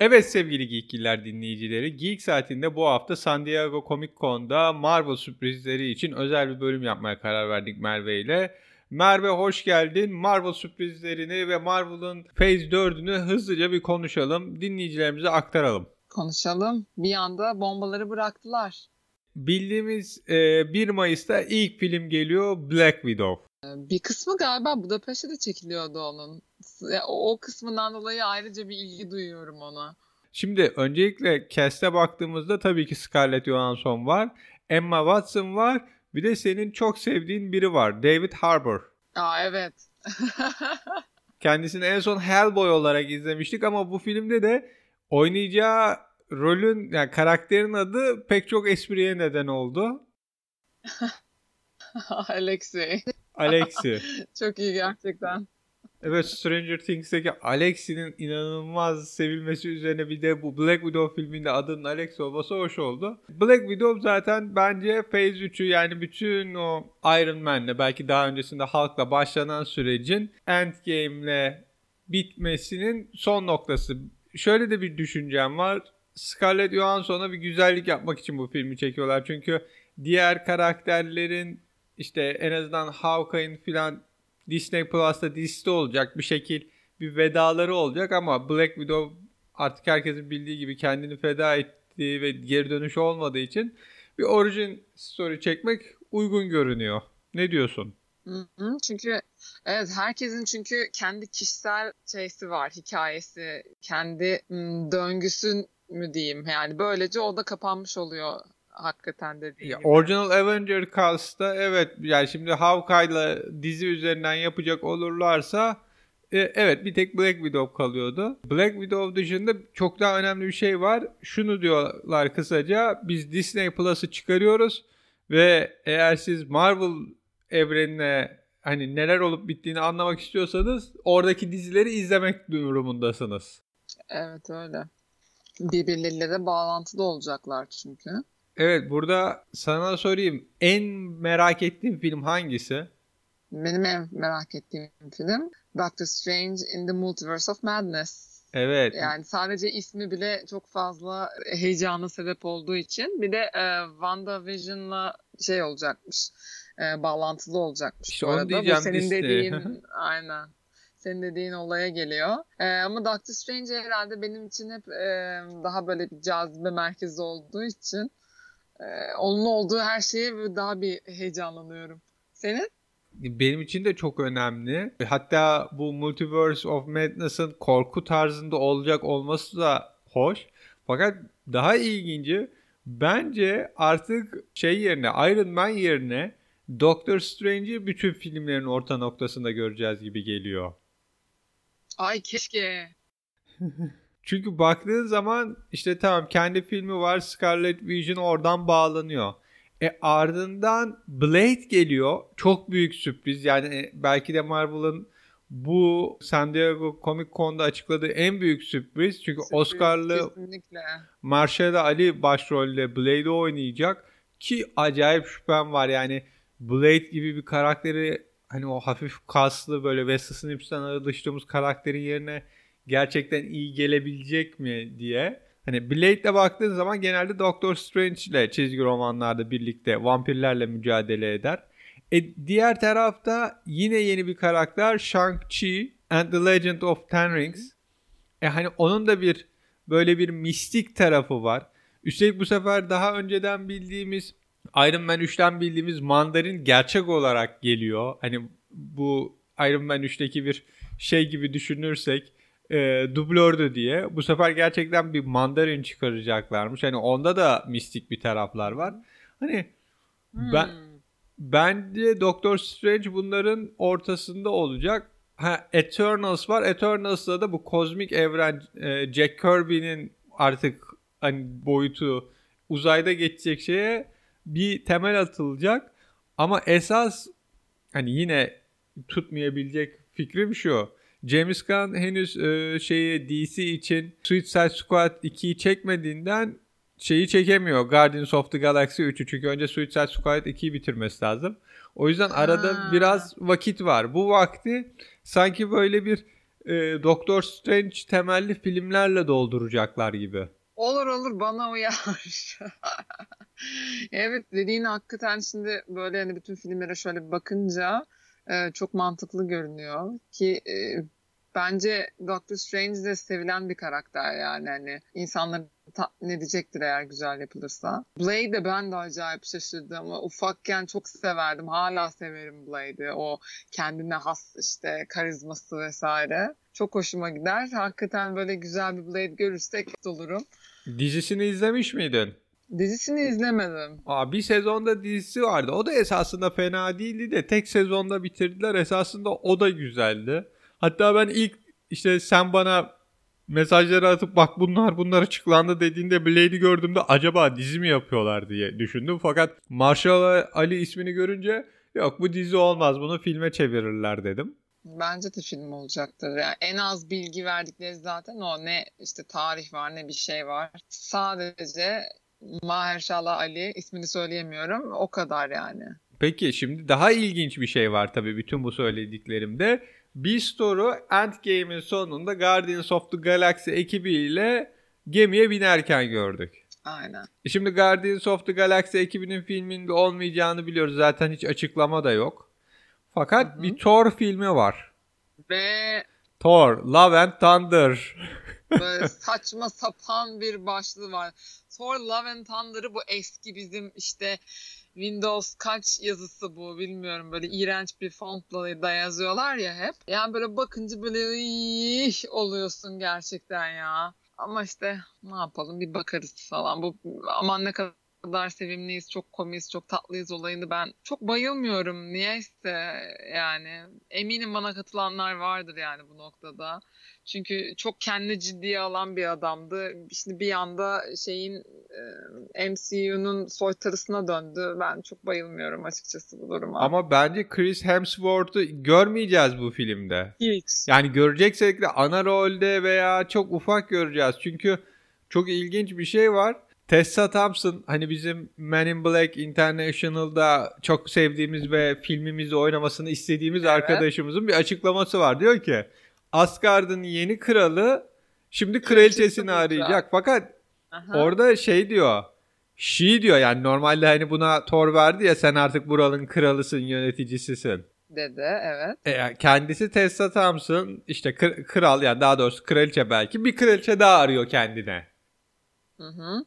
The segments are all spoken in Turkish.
Evet sevgili Geekgiller dinleyicileri, Geek Saati'nde bu hafta San Diego Comic Con'da Marvel sürprizleri için özel bir bölüm yapmaya karar verdik Merve ile. Merve hoş geldin. Marvel sürprizlerini ve Marvel'ın Phase 4'ünü hızlıca bir konuşalım. Dinleyicilerimize aktaralım. Konuşalım. Bir anda bombaları bıraktılar. Bildiğimiz e, 1 Mayıs'ta ilk film geliyor Black Widow. Bir kısmı galiba Budapeşte de çekiliyordu onun. O, o kısmından dolayı ayrıca bir ilgi duyuyorum ona. Şimdi öncelikle cast'e baktığımızda tabii ki Scarlett Johansson var. Emma Watson var. Bir de senin çok sevdiğin biri var. David Harbour. Aa evet. Kendisini en son Hellboy olarak izlemiştik ama bu filmde de oynayacağı rolün yani karakterin adı pek çok espriye neden oldu. Alexei. Alexi. Çok iyi gerçekten. Evet Stranger Things'teki Alexi'nin inanılmaz sevilmesi üzerine bir de bu Black Widow filminde adının Alex olması hoş oldu. Black Widow zaten bence Phase 3'ü yani bütün o Iron Man'le belki daha öncesinde Hulk'la başlanan sürecin Endgame'le bitmesinin son noktası. Şöyle de bir düşüncem var. Scarlett Johansson'a bir güzellik yapmak için bu filmi çekiyorlar. Çünkü diğer karakterlerin işte en azından Hawkeye'in filan Disney Plus'ta dizisi olacak bir şekil bir vedaları olacak ama Black Widow artık herkesin bildiği gibi kendini feda ettiği ve geri dönüş olmadığı için bir origin story çekmek uygun görünüyor. Ne diyorsun? Çünkü evet herkesin çünkü kendi kişisel şeysi var, hikayesi, kendi döngüsü mü diyeyim yani böylece o da kapanmış oluyor hakikaten de ya, Original Avenger cast'ta evet yani şimdi Hawkeye'la dizi üzerinden yapacak olurlarsa e, evet bir tek Black Widow kalıyordu. Black Widow dışında çok daha önemli bir şey var. Şunu diyorlar kısaca biz Disney Plus'ı çıkarıyoruz ve eğer siz Marvel evrenine hani neler olup bittiğini anlamak istiyorsanız oradaki dizileri izlemek durumundasınız. Evet öyle. Birbirleriyle de bağlantılı olacaklar çünkü. Evet burada sana sorayım. En merak ettiğin film hangisi? Benim en merak ettiğim film Doctor Strange in the Multiverse of Madness. Evet. Yani sadece ismi bile çok fazla heyecana sebep olduğu için bir de e, WandaVision'la şey olacakmış. E, bağlantılı olacakmış işte bu arada. Onu diyeceğim bu senin işte. dediğin aynen. Senin dediğin olaya geliyor. E, ama Doctor Strange herhalde benim için hep e, daha böyle bir cazibe merkezi olduğu için ee, onun olduğu her şeye daha bir heyecanlanıyorum. Senin? Benim için de çok önemli. Hatta bu Multiverse of Madness'ın korku tarzında olacak olması da hoş. Fakat daha ilginci bence artık şey yerine Iron Man yerine Doctor Strange'i bütün filmlerin orta noktasında göreceğiz gibi geliyor. Ay keşke. Çünkü baktığın zaman işte tamam kendi filmi var Scarlet Vision oradan bağlanıyor. E ardından Blade geliyor. Çok büyük sürpriz. Yani e, belki de Marvel'ın bu San Diego Comic Con'da açıkladığı en büyük sürpriz. Çünkü sürpriz, Oscar'lı kesinlikle. Marshall Ali başrolde Blade'i oynayacak. Ki acayip şüphem var. Yani Blade gibi bir karakteri hani o hafif kaslı böyle Wesley Snipes'ten alıştığımız karakterin yerine gerçekten iyi gelebilecek mi diye. Hani Blade'le baktığın zaman genelde Doctor Strange ile çizgi romanlarda birlikte vampirlerle mücadele eder. E, diğer tarafta yine yeni bir karakter Shang-Chi and the Legend of Ten Rings. E hani onun da bir böyle bir mistik tarafı var. Üstelik bu sefer daha önceden bildiğimiz Iron Man 3'ten bildiğimiz Mandarin gerçek olarak geliyor. Hani bu Iron Man 3'teki bir şey gibi düşünürsek e, dublördü diye. Bu sefer gerçekten bir Mandarin çıkaracaklarmış. Hani onda da mistik bir taraflar var. Hani hmm. ben bence Doctor Strange bunların ortasında olacak. Ha Eternals var. Eternals'da da bu kozmik evren e, Jack Kirby'nin artık hani boyutu uzayda geçecek şeye bir temel atılacak. Ama esas hani yine tutmayabilecek fikrim şu. James Gunn henüz e, şeyi DC için Suicide Squad 2'yi çekmediğinden şeyi çekemiyor. Guardians of the Galaxy 3'ü çünkü önce Suicide Squad 2'yi bitirmesi lazım. O yüzden arada ha. biraz vakit var. Bu vakti sanki böyle bir e, Doctor Strange temelli filmlerle dolduracaklar gibi. Olur olur bana uyar. evet dediğin hakikaten şimdi böyle hani bütün filmlere şöyle bir bakınca e, çok mantıklı görünüyor ki e, bence Doctor Strange de sevilen bir karakter yani hani insanları tatmin edecektir eğer güzel yapılırsa. Blade ben de acayip şaşırdım ufakken çok severdim. Hala severim Blade'i. O kendine has işte karizması vesaire. Çok hoşuma gider. Hakikaten böyle güzel bir Blade görürsek olurum. Dizisini izlemiş miydin? Dizisini izlemedim. Aa, bir sezonda dizisi vardı. O da esasında fena değildi de tek sezonda bitirdiler. Esasında o da güzeldi. Hatta ben ilk işte sen bana mesajları atıp bak bunlar bunlar açıklandı dediğinde Blade'i gördüğümde acaba dizi mi yapıyorlar diye düşündüm. Fakat Marshall Ali ismini görünce yok bu dizi olmaz bunu filme çevirirler dedim. Bence de film olacaktır. Yani en az bilgi verdikleri zaten o ne işte tarih var ne bir şey var. Sadece Mahershala Ali ismini söyleyemiyorum o kadar yani. Peki şimdi daha ilginç bir şey var tabii bütün bu söylediklerimde. Beastor'u Endgame'in sonunda Guardians of the Galaxy ekibiyle gemiye binerken gördük. Aynen. Şimdi Guardians of the Galaxy ekibinin filminde olmayacağını biliyoruz. Zaten hiç açıklama da yok. Fakat Hı-hı. bir Thor filmi var. Ve Thor, Love and Thunder. Böyle saçma sapan bir başlığı var. Thor Love and Thunder'ı bu eski bizim işte Windows kaç yazısı bu bilmiyorum böyle iğrenç bir fontla da yazıyorlar ya hep. Yani böyle bakınca böyle oluyorsun gerçekten ya. Ama işte ne yapalım bir bakarız falan. Bu aman ne kadar kadar sevimliyiz, çok komiyiz, çok tatlıyız olayını ben çok bayılmıyorum. Niyeyse yani eminim bana katılanlar vardır yani bu noktada. Çünkü çok kendi ciddiye alan bir adamdı. Şimdi bir anda şeyin e, MCU'nun soytarısına döndü. Ben çok bayılmıyorum açıkçası bu duruma. Ama bence Chris Hemsworth'u görmeyeceğiz bu filmde. Hiç. Yani göreceksek de ana rolde veya çok ufak göreceğiz. Çünkü çok ilginç bir şey var. Tessa Thompson hani bizim Men in Black International'da çok sevdiğimiz ve filmimizde oynamasını istediğimiz evet. arkadaşımızın bir açıklaması var. Diyor ki Asgard'ın yeni kralı şimdi kraliçesini arayacak. Fakat Aha. orada şey diyor. She diyor yani normalde hani buna Thor verdi ya sen artık buranın kralısın yöneticisisin. Dedi evet. E, kendisi Tessa Thompson işte kral yani daha doğrusu kraliçe belki bir kraliçe daha arıyor kendine. Hı hı.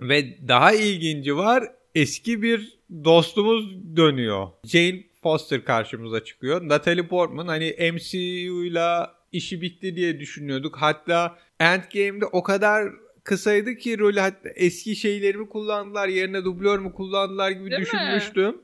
Ve daha ilginci var eski bir dostumuz dönüyor. Jane Foster karşımıza çıkıyor. Natalie Portman hani MCU'yla işi bitti diye düşünüyorduk. Hatta Endgame'de o kadar kısaydı ki rolü hatta eski şeylerimi kullandılar yerine dublör mü kullandılar gibi Değil düşünmüştüm. Mi?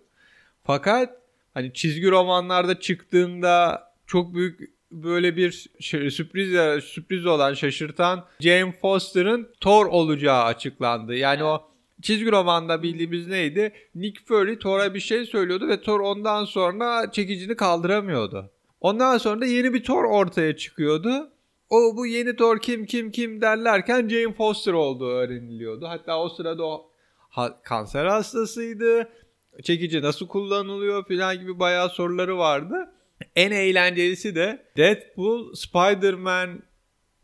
Fakat hani çizgi romanlarda çıktığında çok büyük böyle bir sürpriz sürpriz olan şaşırtan Jane Foster'ın Thor olacağı açıklandı. Yani evet. o çizgi romanda bildiğimiz neydi? Nick Fury Thor'a bir şey söylüyordu ve Thor ondan sonra çekicini kaldıramıyordu. Ondan sonra da yeni bir Thor ortaya çıkıyordu. O bu yeni Thor kim kim kim derlerken Jane Foster olduğu öğreniliyordu. Hatta o sırada o ha, kanser hastasıydı. Çekici nasıl kullanılıyor filan gibi bayağı soruları vardı. En eğlencelisi de Deadpool, Spider-Man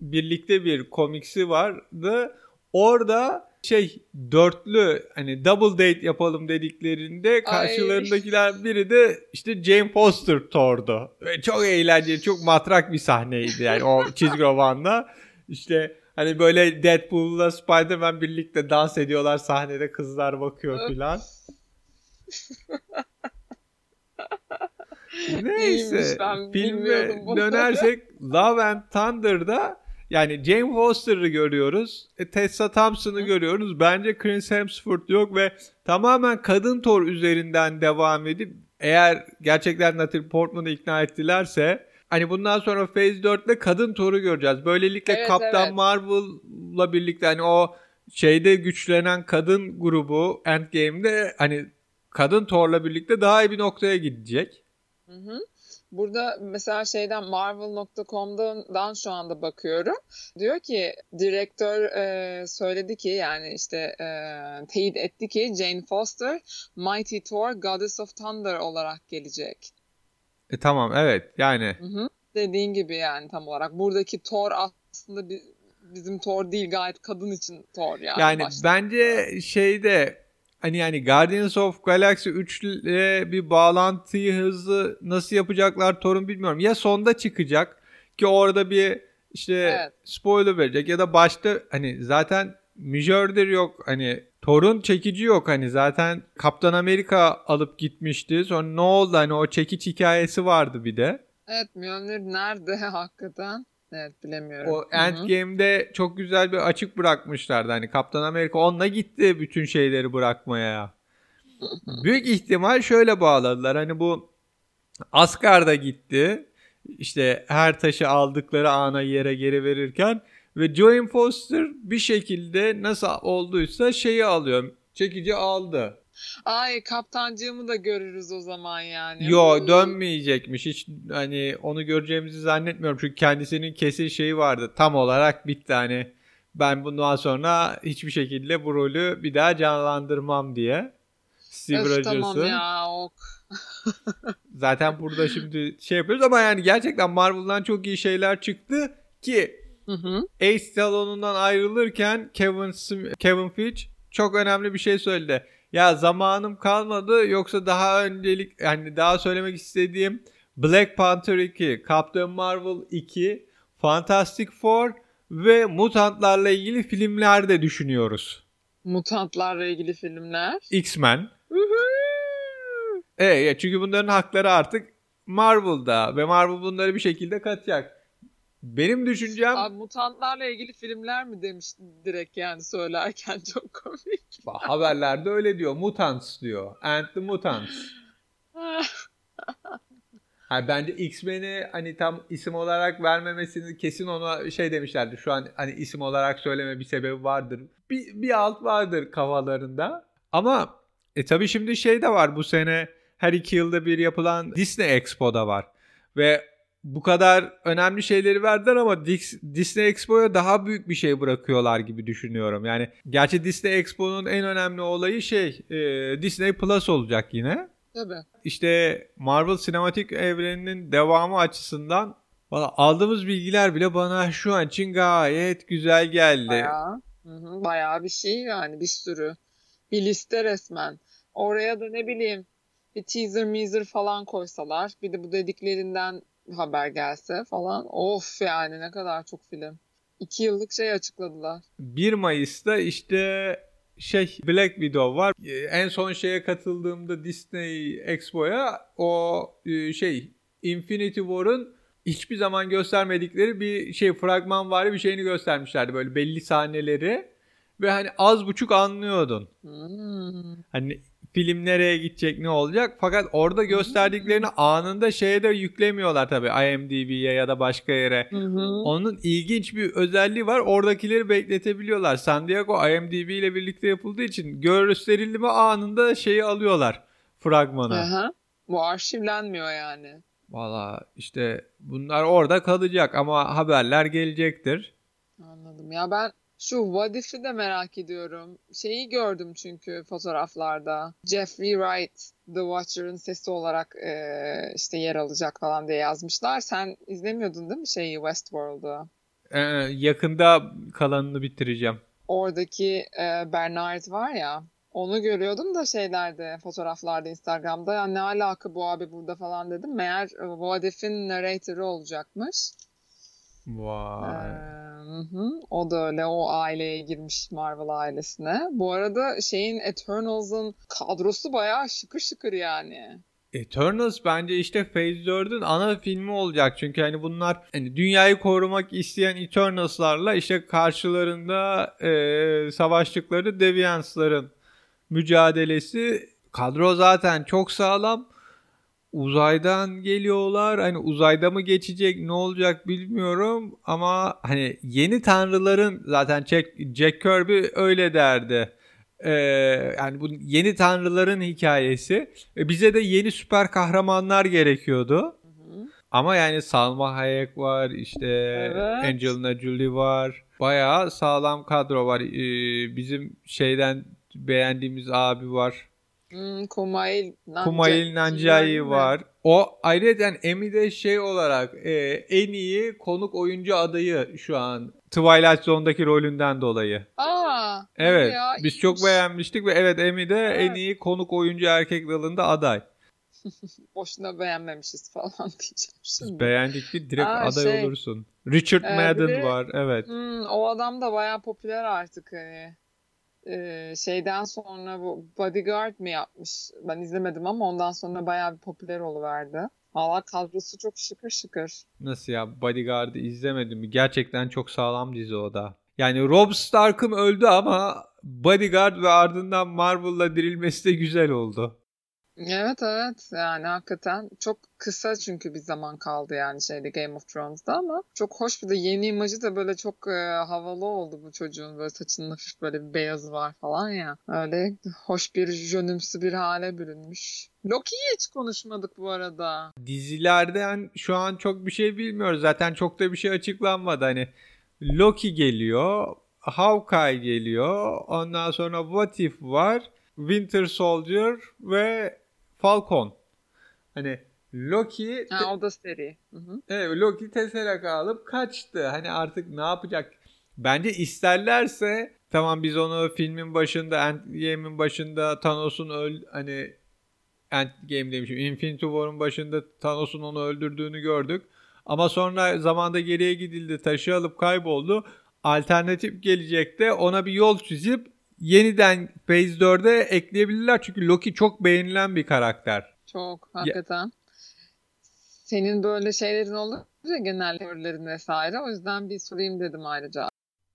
birlikte bir komiksi vardı. Orada şey dörtlü hani double date yapalım dediklerinde karşılarındakiler biri de işte Jane Foster Thor'du. Ve çok eğlenceli, çok matrak bir sahneydi yani o çizgi romanda. İşte hani böyle Deadpool'la Spider-Man birlikte dans ediyorlar sahnede kızlar bakıyor filan. Neyse filme dönersek Love and Thunder'da yani Jane Foster'ı görüyoruz. E, Tessa Thompson'ı görüyoruz. Bence Chris Hemsworth yok ve tamamen kadın Thor üzerinden devam edip eğer gerçekten Natalie Portman'ı ikna ettilerse hani bundan sonra Phase 4'te kadın Thor'u göreceğiz. Böylelikle evet, Kaptan evet. Marvel'la birlikte hani o şeyde güçlenen kadın grubu Endgame'de hani kadın Thor'la birlikte daha iyi bir noktaya gidecek. Hı hı. Burada mesela şeyden Marvel.com'dan şu anda bakıyorum. Diyor ki direktör e, söyledi ki yani işte e, teyit etti ki Jane Foster Mighty Thor Goddess of Thunder olarak gelecek. E tamam evet yani. Hı hı. Dediğin gibi yani tam olarak. Buradaki Thor aslında bizim Thor değil gayet kadın için Thor yani. Yani başta. bence şeyde hani yani Guardians of Galaxy 3 ile bir bağlantıyı hızlı nasıl yapacaklar Thor'un bilmiyorum. Ya sonda çıkacak ki orada bir işte evet. spoiler verecek ya da başta hani zaten Mjolnir yok hani Thor'un çekici yok hani zaten Kaptan Amerika alıp gitmişti. Sonra ne oldu hani o çekiç hikayesi vardı bir de. Evet Mjolnir nerede hakikaten? Evet bilemiyorum. O Endgame'de çok güzel bir açık bırakmışlardı. Hani Kaptan Amerika onunla gitti bütün şeyleri bırakmaya. Büyük ihtimal şöyle bağladılar. Hani bu Asgard'a gitti. İşte her taşı aldıkları ana yere geri verirken ve Joan Foster bir şekilde nasıl olduysa şeyi alıyor. Çekici aldı. Ay kaptancığımı da görürüz o zaman yani. Yo dönmeyecekmiş. Hiç hani onu göreceğimizi zannetmiyorum. Çünkü kendisinin kesin şeyi vardı. Tam olarak bitti hani. Ben bundan sonra hiçbir şekilde bu rolü bir daha canlandırmam diye. Steve Öf, tamam ya ok. Zaten burada şimdi şey yapıyoruz ama yani gerçekten Marvel'dan çok iyi şeyler çıktı ki Hı hı. Ace Stallon'undan ayrılırken Kevin Kevin Feige çok önemli bir şey söyledi. Ya zamanım kalmadı yoksa daha öncelik yani daha söylemek istediğim Black Panther 2, Captain Marvel 2, Fantastic Four ve mutantlarla ilgili filmler de düşünüyoruz. Mutantlarla ilgili filmler? X-Men. evet çünkü bunların hakları artık Marvel'da ve Marvel bunları bir şekilde katacak. Benim düşüncem... Abi mutantlarla ilgili filmler mi demiştin direkt yani söylerken çok komik. Haberlerde öyle diyor. Mutants diyor. And the Mutants. Hayır, bence X-Men'i hani tam isim olarak vermemesini kesin ona şey demişlerdi. Şu an hani isim olarak söyleme bir sebebi vardır. Bir, bir alt vardır kafalarında. Ama e tabii şimdi şey de var bu sene her iki yılda bir yapılan Disney Expo'da var. Ve bu kadar önemli şeyleri verdiler ama Disney Expo'ya daha büyük bir şey bırakıyorlar gibi düşünüyorum. Yani gerçi Disney Expo'nun en önemli olayı şey e, Disney Plus olacak yine. Tabii. İşte Marvel sinematik evreninin devamı açısından valla aldığımız bilgiler bile bana şu an için gayet güzel geldi. Bayağı, hı hı, bayağı bir şey yani bir sürü. Bir liste resmen. Oraya da ne bileyim bir teaser measer falan koysalar bir de bu dediklerinden haber gelse falan. Of yani ne kadar çok film. İki yıllık şey açıkladılar. 1 Mayıs'ta işte şey Black Widow var. Ee, en son şeye katıldığımda Disney Expo'ya o e, şey Infinity War'ın hiçbir zaman göstermedikleri bir şey fragman var bir şeyini göstermişlerdi böyle belli sahneleri ve hani az buçuk anlıyordun. Hmm. Hani film nereye gidecek ne olacak. Fakat orada gösterdiklerini anında şeye de yüklemiyorlar tabii IMDb'ye ya da başka yere. Hı hı. Onun ilginç bir özelliği var. Oradakileri bekletebiliyorlar. San Diego IMDb ile birlikte yapıldığı için gösterildi mi anında şeyi alıyorlar fragmanı. Hı Bu arşivlenmiyor yani. Valla işte bunlar orada kalacak ama haberler gelecektir. Anladım. Ya ben şu What If'i de merak ediyorum. Şeyi gördüm çünkü fotoğraflarda. Jeffrey Wright, The Watcher'ın sesi olarak e, işte yer alacak falan diye yazmışlar. Sen izlemiyordun değil mi şeyi Westworld'u? Ee, yakında kalanını bitireceğim. Oradaki e, Bernard var ya onu görüyordum da şeylerde fotoğraflarda Instagram'da ya ne alaka bu abi burada falan dedim. Meğer What If'in narrator'ı olacakmış. Vay. Ee, o da öyle o aileye girmiş Marvel ailesine. Bu arada şeyin Eternals'ın kadrosu bayağı şıkır şıkır yani. Eternals bence işte Phase 4'ün ana filmi olacak. Çünkü hani bunlar hani dünyayı korumak isteyen Eternals'larla işte karşılarında e, savaştıkları Deviants'ların mücadelesi. Kadro zaten çok sağlam uzaydan geliyorlar. Hani uzayda mı geçecek ne olacak bilmiyorum ama hani yeni tanrıların zaten Jack, Jack Kirby öyle derdi. Ee, yani bu yeni tanrıların hikayesi. E bize de yeni süper kahramanlar gerekiyordu. Ama yani Salma Hayek var, işte evet. Angelina Jolie var. Bayağı sağlam kadro var. Ee, bizim şeyden beğendiğimiz abi var. Hmm, Kumail Nanjiani, Kumail Nanjiani var. O ayrıca Emmy'de şey olarak e, en iyi konuk oyuncu adayı şu an Twilight Zone'daki rolünden dolayı. Aa. Evet. Ya, biz iyiymiş. çok beğenmiştik ve evet Emmy'de evet. en iyi konuk oyuncu erkek dalında aday. Boşuna beğenmemişiz falan diyeceğim şimdi. Beğendik bir direkt Aa, aday şey, olursun. Richard e, Madden biri, var evet. Hmm, o adam da bayağı popüler artık hani. Şeyden sonra bu Bodyguard mı yapmış? Ben izlemedim ama ondan sonra bayağı bir popüler oluverdi. Valla kadrosu çok şıkır şıkır. Nasıl ya Bodyguard'ı izlemedim. Gerçekten çok sağlam dizi o da. Yani Rob Stark'ım öldü ama Bodyguard ve ardından Marvel'la dirilmesi de güzel oldu. Evet evet. Yani hakikaten çok kısa çünkü bir zaman kaldı yani şeyde Game of Thrones'da ama çok hoş bir de yeni imajı da böyle çok e, havalı oldu bu çocuğun. Böyle saçının hafif böyle bir beyazı var falan ya. Öyle hoş bir jönümsü bir hale bürünmüş. Loki'yi hiç konuşmadık bu arada. Dizilerden şu an çok bir şey bilmiyoruz. Zaten çok da bir şey açıklanmadı. Hani Loki geliyor Hawkeye geliyor. Ondan sonra What If var Winter Soldier ve Falcon. Hani Loki... Ha, o da seri. Hı hı. Evet Loki Tesseract alıp kaçtı. Hani artık ne yapacak? Bence isterlerse tamam biz onu filmin başında Endgame'in başında Thanos'un öl hani Endgame demişim Infinity War'un başında Thanos'un onu öldürdüğünü gördük. Ama sonra zamanda geriye gidildi taşı alıp kayboldu. Alternatif gelecekte ona bir yol çizip yeniden Phase 4'e ekleyebilirler. Çünkü Loki çok beğenilen bir karakter. Çok hakikaten. Ya. Senin böyle şeylerin olur ya genel teorilerin vesaire. O yüzden bir sorayım dedim ayrıca.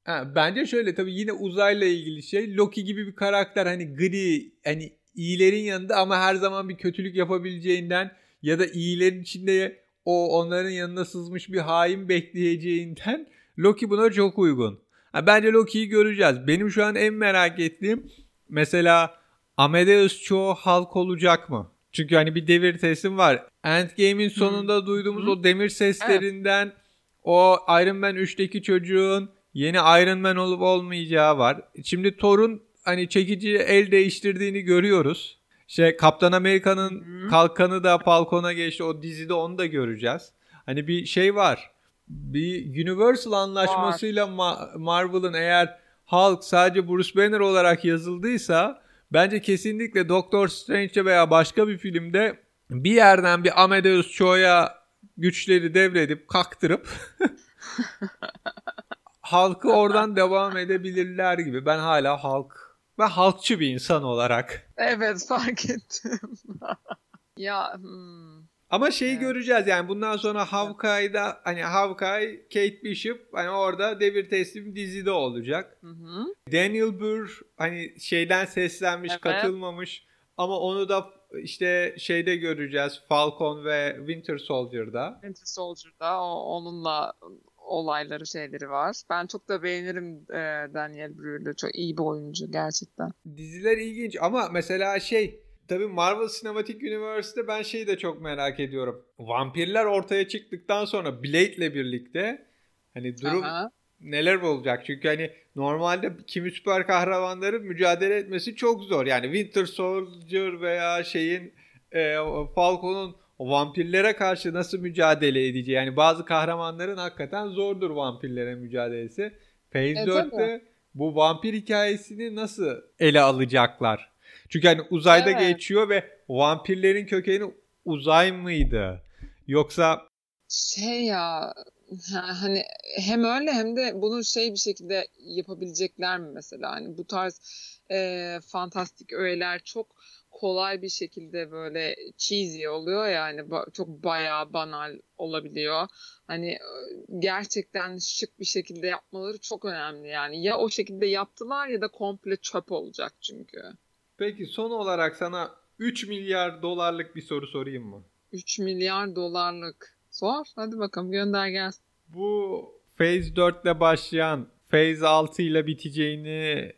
Ha, bence şöyle tabii yine uzayla ilgili şey. Loki gibi bir karakter hani gri hani iyilerin yanında ama her zaman bir kötülük yapabileceğinden ya da iyilerin içinde o onların yanına sızmış bir hain bekleyeceğinden Loki buna çok uygun. Ha, bence Loki'yi göreceğiz. Benim şu an en merak ettiğim mesela Amadeus çoğu halk olacak mı? Çünkü hani bir devir teslim var. Endgame'in sonunda hmm. duyduğumuz hmm. o demir seslerinden evet. o Iron Man 3'teki çocuğun yeni Iron Man olup olmayacağı var. Şimdi Thor'un hani çekici el değiştirdiğini görüyoruz. Şey Kaptan Amerika'nın hmm. kalkanı da Falcon'a geçti. O dizide onu da göreceğiz. Hani bir şey var bir Universal anlaşmasıyla Ma- Marvel'ın eğer Hulk sadece Bruce Banner olarak yazıldıysa bence kesinlikle Doctor Strange'e veya başka bir filmde bir yerden bir Amadeus Cho'ya güçleri devredip kaktırıp halkı oradan devam edebilirler gibi. Ben hala halk ve halkçı bir insan olarak. Evet fark ettim. ya hmm. Ama şeyi evet. göreceğiz yani bundan sonra Hawkeye'da hani Hawkeye, Kate Bishop hani orada devir teslim dizide olacak. Hı hı. Daniel Burr hani şeyden seslenmiş, evet. katılmamış ama onu da işte şeyde göreceğiz Falcon ve Winter Soldier'da. Winter Soldier'da o, onunla olayları şeyleri var. Ben çok da beğenirim e, Daniel Brühl'ü. Çok iyi bir oyuncu gerçekten. Diziler ilginç ama mesela şey Tabii Marvel Cinematic Universe'de ben şeyi de çok merak ediyorum. Vampirler ortaya çıktıktan sonra Blade'le birlikte hani durum Aha. neler olacak? Çünkü hani normalde kimi süper kahramanların mücadele etmesi çok zor. Yani Winter Soldier veya şeyin e, Falcon'un vampirlere karşı nasıl mücadele edeceği. Yani bazı kahramanların hakikaten zordur vampirlere mücadelesi. Phase e, 4'te bu vampir hikayesini nasıl ele alacaklar? Çünkü hani uzayda evet. geçiyor ve vampirlerin kökeni uzay mıydı? Yoksa şey ya hani hem öyle hem de bunu şey bir şekilde yapabilecekler mi mesela? Hani bu tarz e, fantastik öğeler çok kolay bir şekilde böyle cheesy oluyor yani çok bayağı banal olabiliyor. Hani gerçekten şık bir şekilde yapmaları çok önemli yani. Ya o şekilde yaptılar ya da komple çöp olacak çünkü. Peki son olarak sana 3 milyar dolarlık bir soru sorayım mı? 3 milyar dolarlık. Sor. Hadi bakalım gönder gelsin. Bu Phase 4 ile başlayan Phase 6 ile biteceğini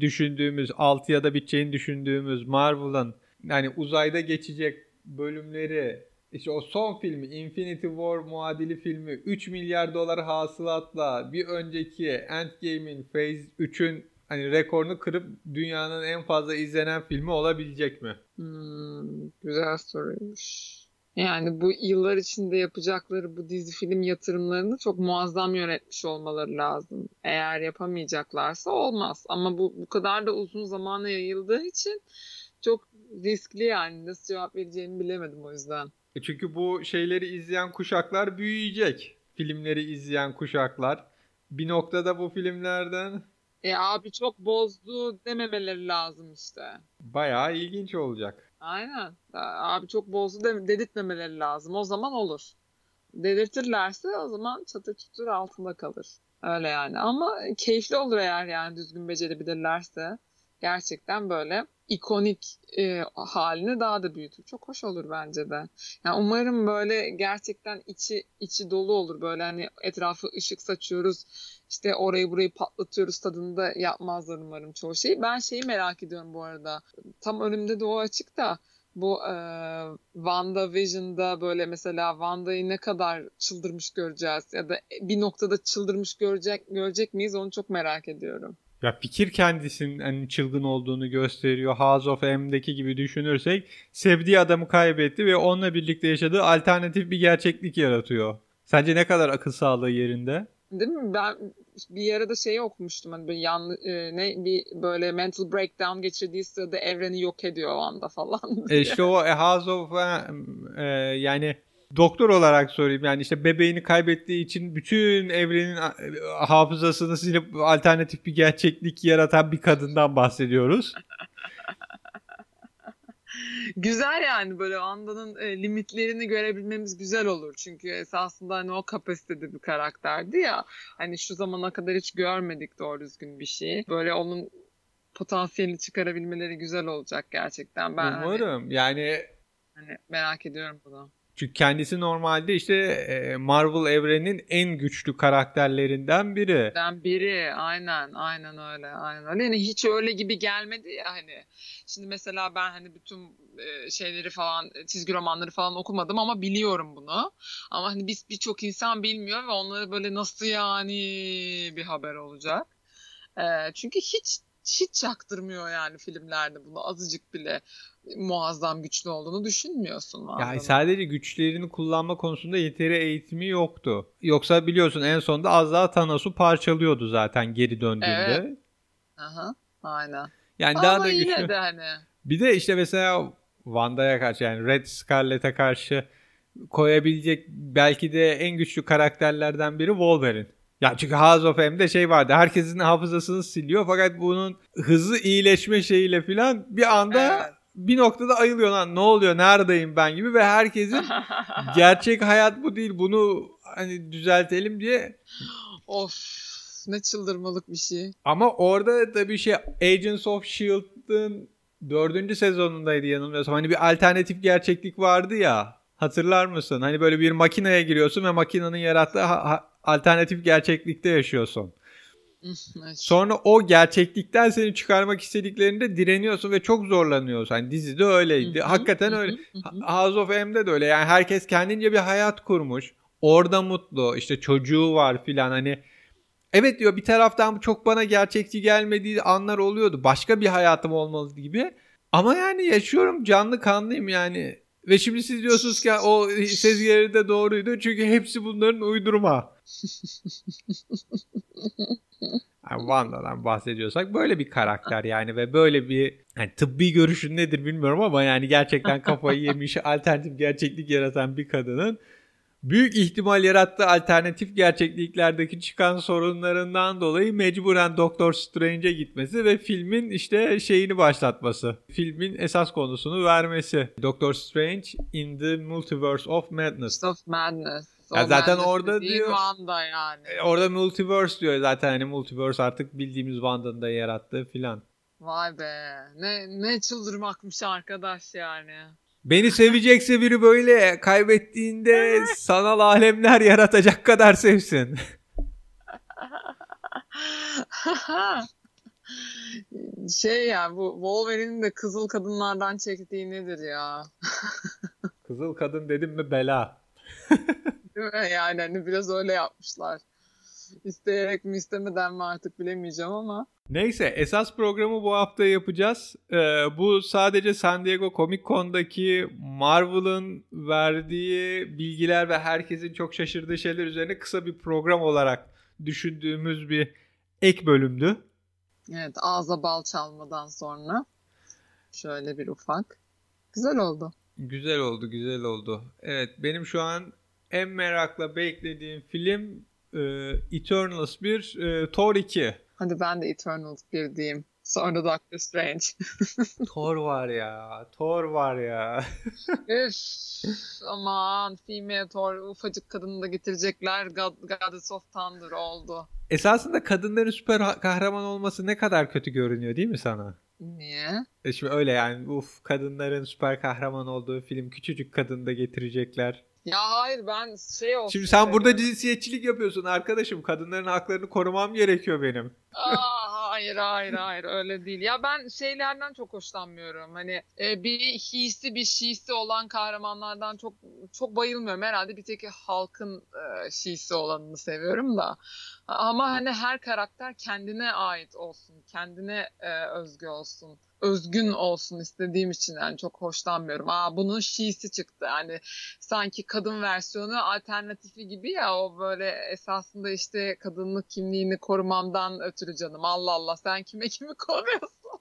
düşündüğümüz 6 ya da biteceğini düşündüğümüz Marvel'ın yani uzayda geçecek bölümleri işte o son filmi Infinity War muadili filmi 3 milyar dolar hasılatla bir önceki Endgame'in Phase 3'ün hani rekorunu kırıp dünyanın en fazla izlenen filmi olabilecek mi? Hmm, güzel soruymuş. Yani bu yıllar içinde yapacakları bu dizi film yatırımlarını çok muazzam yönetmiş olmaları lazım. Eğer yapamayacaklarsa olmaz. Ama bu bu kadar da uzun zamana yayıldığı için çok riskli yani. Nasıl cevap vereceğimi bilemedim o yüzden. E çünkü bu şeyleri izleyen kuşaklar büyüyecek. Filmleri izleyen kuşaklar. Bir noktada bu filmlerden E abi çok bozdu dememeleri lazım işte. bayağı ilginç olacak. Aynen. Abi çok bozdu de dedirtmemeleri lazım. O zaman olur. Dedirtirlerse o zaman çatır çutur altında kalır. Öyle yani. Ama keyifli olur eğer yani düzgün becerebilirlerse. Gerçekten böyle ikonik e, halini daha da büyütür. Çok hoş olur bence de. Yani umarım böyle gerçekten içi içi dolu olur. Böyle hani etrafı ışık saçıyoruz. işte orayı burayı patlatıyoruz tadında yapmazlar umarım çoğu şeyi. Ben şeyi merak ediyorum bu arada. Tam önümde de o açık da bu e, WandaVision'da böyle mesela Wanda'yı ne kadar çıldırmış göreceğiz ya da bir noktada çıldırmış görecek görecek miyiz onu çok merak ediyorum. Ya fikir kendisinin hani çılgın olduğunu gösteriyor. House of M'deki gibi düşünürsek sevdiği adamı kaybetti ve onunla birlikte yaşadığı alternatif bir gerçeklik yaratıyor. Sence ne kadar akıl sağlığı yerinde? Değil mi? Ben bir yere de şeyi okumuştum hani böyle yanlı e, ne bir böyle mental breakdown geçirdiği sırada evreni yok ediyor o anda falan. E işte o House of e, yani doktor olarak sorayım yani işte bebeğini kaybettiği için bütün evrenin hafızasını silip alternatif bir gerçeklik yaratan bir kadından bahsediyoruz. güzel yani böyle Anda'nın e, limitlerini görebilmemiz güzel olur. Çünkü esasında hani o kapasitede bir karakterdi ya. Hani şu zamana kadar hiç görmedik doğru düzgün bir şey. Böyle onun potansiyelini çıkarabilmeleri güzel olacak gerçekten. Ben Umarım hani, yani hani merak ediyorum bunu. Çünkü kendisi normalde işte e, Marvel evreninin en güçlü karakterlerinden biri. Ben biri aynen aynen öyle aynen öyle. Yani hiç öyle gibi gelmedi ya hani. Şimdi mesela ben hani bütün e, şeyleri falan çizgi romanları falan okumadım ama biliyorum bunu. Ama hani biz birçok insan bilmiyor ve onları böyle nasıl yani bir haber olacak. E, çünkü hiç hiç çaktırmıyor yani filmlerde bunu azıcık bile muazzam güçlü olduğunu düşünmüyorsun. Yani sadece güçlerini kullanma konusunda yeteri eğitimi yoktu. Yoksa biliyorsun en sonunda az daha Thanos'u parçalıyordu zaten geri döndüğünde. Evet. Aha, aynen. Yani Ama daha da yine güçlü. de hani. Bir de işte mesela Wanda'ya karşı yani Red Scarlet'e karşı koyabilecek belki de en güçlü karakterlerden biri Wolverine. Ya çünkü House of M'de şey vardı. Herkesin hafızasını siliyor fakat bunun hızlı iyileşme şeyiyle filan bir anda evet. bir noktada ayılıyor lan ne oluyor neredeyim ben gibi ve herkesin gerçek hayat bu değil bunu hani düzeltelim diye. Of ne çıldırmalık bir şey. Ama orada da bir şey Agents of S.H.I.E.L.D'ın dördüncü sezonundaydı yanılmıyorsam. Hani bir alternatif gerçeklik vardı ya. Hatırlar mısın? Hani böyle bir makineye giriyorsun ve makinenin yarattığı ha- alternatif gerçeklikte yaşıyorsun. Sonra o gerçeklikten seni çıkarmak istediklerinde direniyorsun ve çok zorlanıyorsun. Hani dizide öyleydi. Hakikaten öyle. House of M'de de öyle. Yani herkes kendince bir hayat kurmuş. Orada mutlu. İşte çocuğu var filan hani. Evet diyor bir taraftan çok bana gerçekçi gelmediği anlar oluyordu. Başka bir hayatım olmalı gibi. Ama yani yaşıyorum canlı kanlıyım yani. Ve şimdi siz diyorsunuz ki o sezgileri de doğruydu. Çünkü hepsi bunların uydurma. Yani Wanda'dan bahsediyorsak böyle bir karakter yani ve böyle bir yani tıbbi görüşün nedir bilmiyorum ama yani gerçekten kafayı yemiş alternatif gerçeklik yaratan bir kadının büyük ihtimal yarattığı alternatif gerçekliklerdeki çıkan sorunlarından dolayı mecburen Doctor Strange'e gitmesi ve filmin işte şeyini başlatması. Filmin esas konusunu vermesi. Doctor Strange in the Multiverse of Madness. Of Madness. Ya zaten orada diyor. Wanda yani. Orada multiverse diyor zaten hani multiverse artık bildiğimiz Wanda'nın da yarattığı filan. Vay be. Ne ne çıldırmakmış arkadaş yani. Beni sevecekse biri böyle kaybettiğinde sanal alemler yaratacak kadar sevsin. şey ya bu Wolverine'in de kızıl kadınlardan çektiği nedir ya? kızıl kadın dedim mi bela. Değil mi? Yani hani biraz öyle yapmışlar. İsteyerek mi istemeden mi artık bilemeyeceğim ama. Neyse esas programı bu hafta yapacağız. Ee, bu sadece San Diego Comic Con'daki Marvel'ın verdiği bilgiler ve herkesin çok şaşırdığı şeyler üzerine kısa bir program olarak düşündüğümüz bir ek bölümdü. Evet ağza bal çalmadan sonra şöyle bir ufak. Güzel oldu. Güzel oldu, güzel oldu. Evet, benim şu an en merakla beklediğim film e, Eternals 1, e, Thor 2. Hadi ben de Eternals 1 diyeyim. Sonra Doctor Strange. Thor var ya, Thor var ya. Üf, aman female Thor ufacık kadını da getirecekler. God, Goddess of Thunder oldu. Esasında kadınların süper kahraman olması ne kadar kötü görünüyor değil mi sana? Niye? E şimdi öyle yani uf kadınların süper kahraman olduğu film küçücük kadını da getirecekler. Ya hayır ben şey olsun. Şimdi sen burada cinsiyetçilik yapıyorsun arkadaşım. Kadınların haklarını korumam gerekiyor benim. Aa, hayır hayır hayır öyle değil. Ya ben şeylerden çok hoşlanmıyorum. Hani e, bir hisi bir şiisi olan kahramanlardan çok çok bayılmıyorum. Herhalde bir tek halkın e, şiisi olanını seviyorum da. Ama hani her karakter kendine ait olsun. Kendine e, özgü olsun özgün olsun istediğim için yani çok hoşlanmıyorum. Aa bunun şiisi çıktı. Yani sanki kadın versiyonu alternatifi gibi ya o böyle esasında işte kadınlık kimliğini korumamdan ötürü canım. Allah Allah sen kime kimi koruyorsun?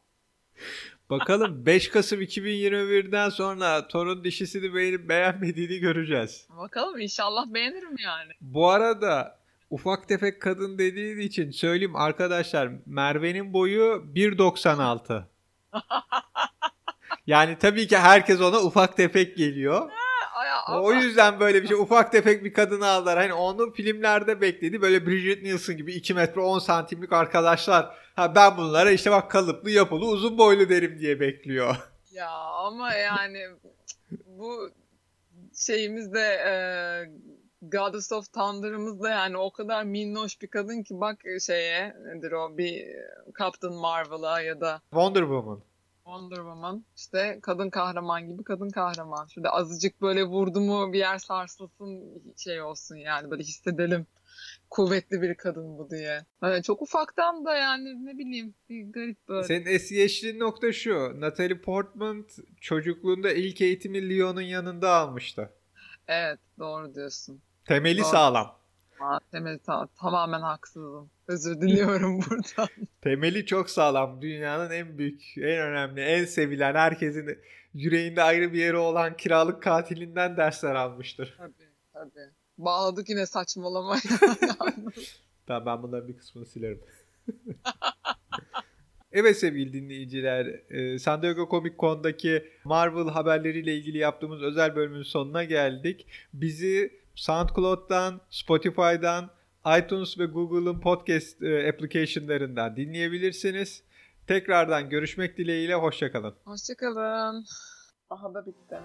Bakalım 5 Kasım 2021'den sonra Thor'un dişisini beğenip beğenmediğini göreceğiz. Bakalım inşallah beğenirim yani. Bu arada ufak tefek kadın dediğin için söyleyeyim arkadaşlar Merve'nin boyu 1.96. yani tabii ki herkes ona ufak tefek geliyor. O yüzden böyle bir şey ufak tefek bir kadını aldılar. Hani onu filmlerde bekledi. Böyle Bridget Nielsen gibi 2 metre 10 santimlik arkadaşlar. Ha ben bunlara işte bak kalıplı yapılı uzun boylu derim diye bekliyor. Ya ama yani bu şeyimizde e, Goddess of Thunder'ımız da yani o kadar minnoş bir kadın ki bak şeye nedir o bir Captain Marvel'a ya da Wonder Woman. Wonder Woman işte kadın kahraman gibi kadın kahraman. Şurada azıcık böyle vurdu mu bir yer sarsılsın şey olsun yani böyle hissedelim kuvvetli bir kadın bu diye. Yani çok ufaktan da yani ne bileyim bir garip böyle. Senin esyeştiğin nokta şu. Natalie Portman çocukluğunda ilk eğitimi Leon'un yanında almıştı. Evet doğru diyorsun. Temeli doğru. sağlam. Aa, temeli ta- tamamen haksızım. Özür diliyorum buradan. Temeli çok sağlam. Dünyanın en büyük, en önemli, en sevilen, herkesin yüreğinde ayrı bir yeri olan kiralık katilinden dersler almıştır. Tabii tabii. Bağladık yine saçmalamaya. tamam ben bunların bir kısmını silerim. Evet sevgili dinleyiciler, San Diego Comic Con'daki Marvel haberleriyle ilgili yaptığımız özel bölümün sonuna geldik. Bizi SoundCloud'dan, Spotify'dan, iTunes ve Google'ın podcast application'larından dinleyebilirsiniz. Tekrardan görüşmek dileğiyle, hoşçakalın. Hoşçakalın. Aha da bitti.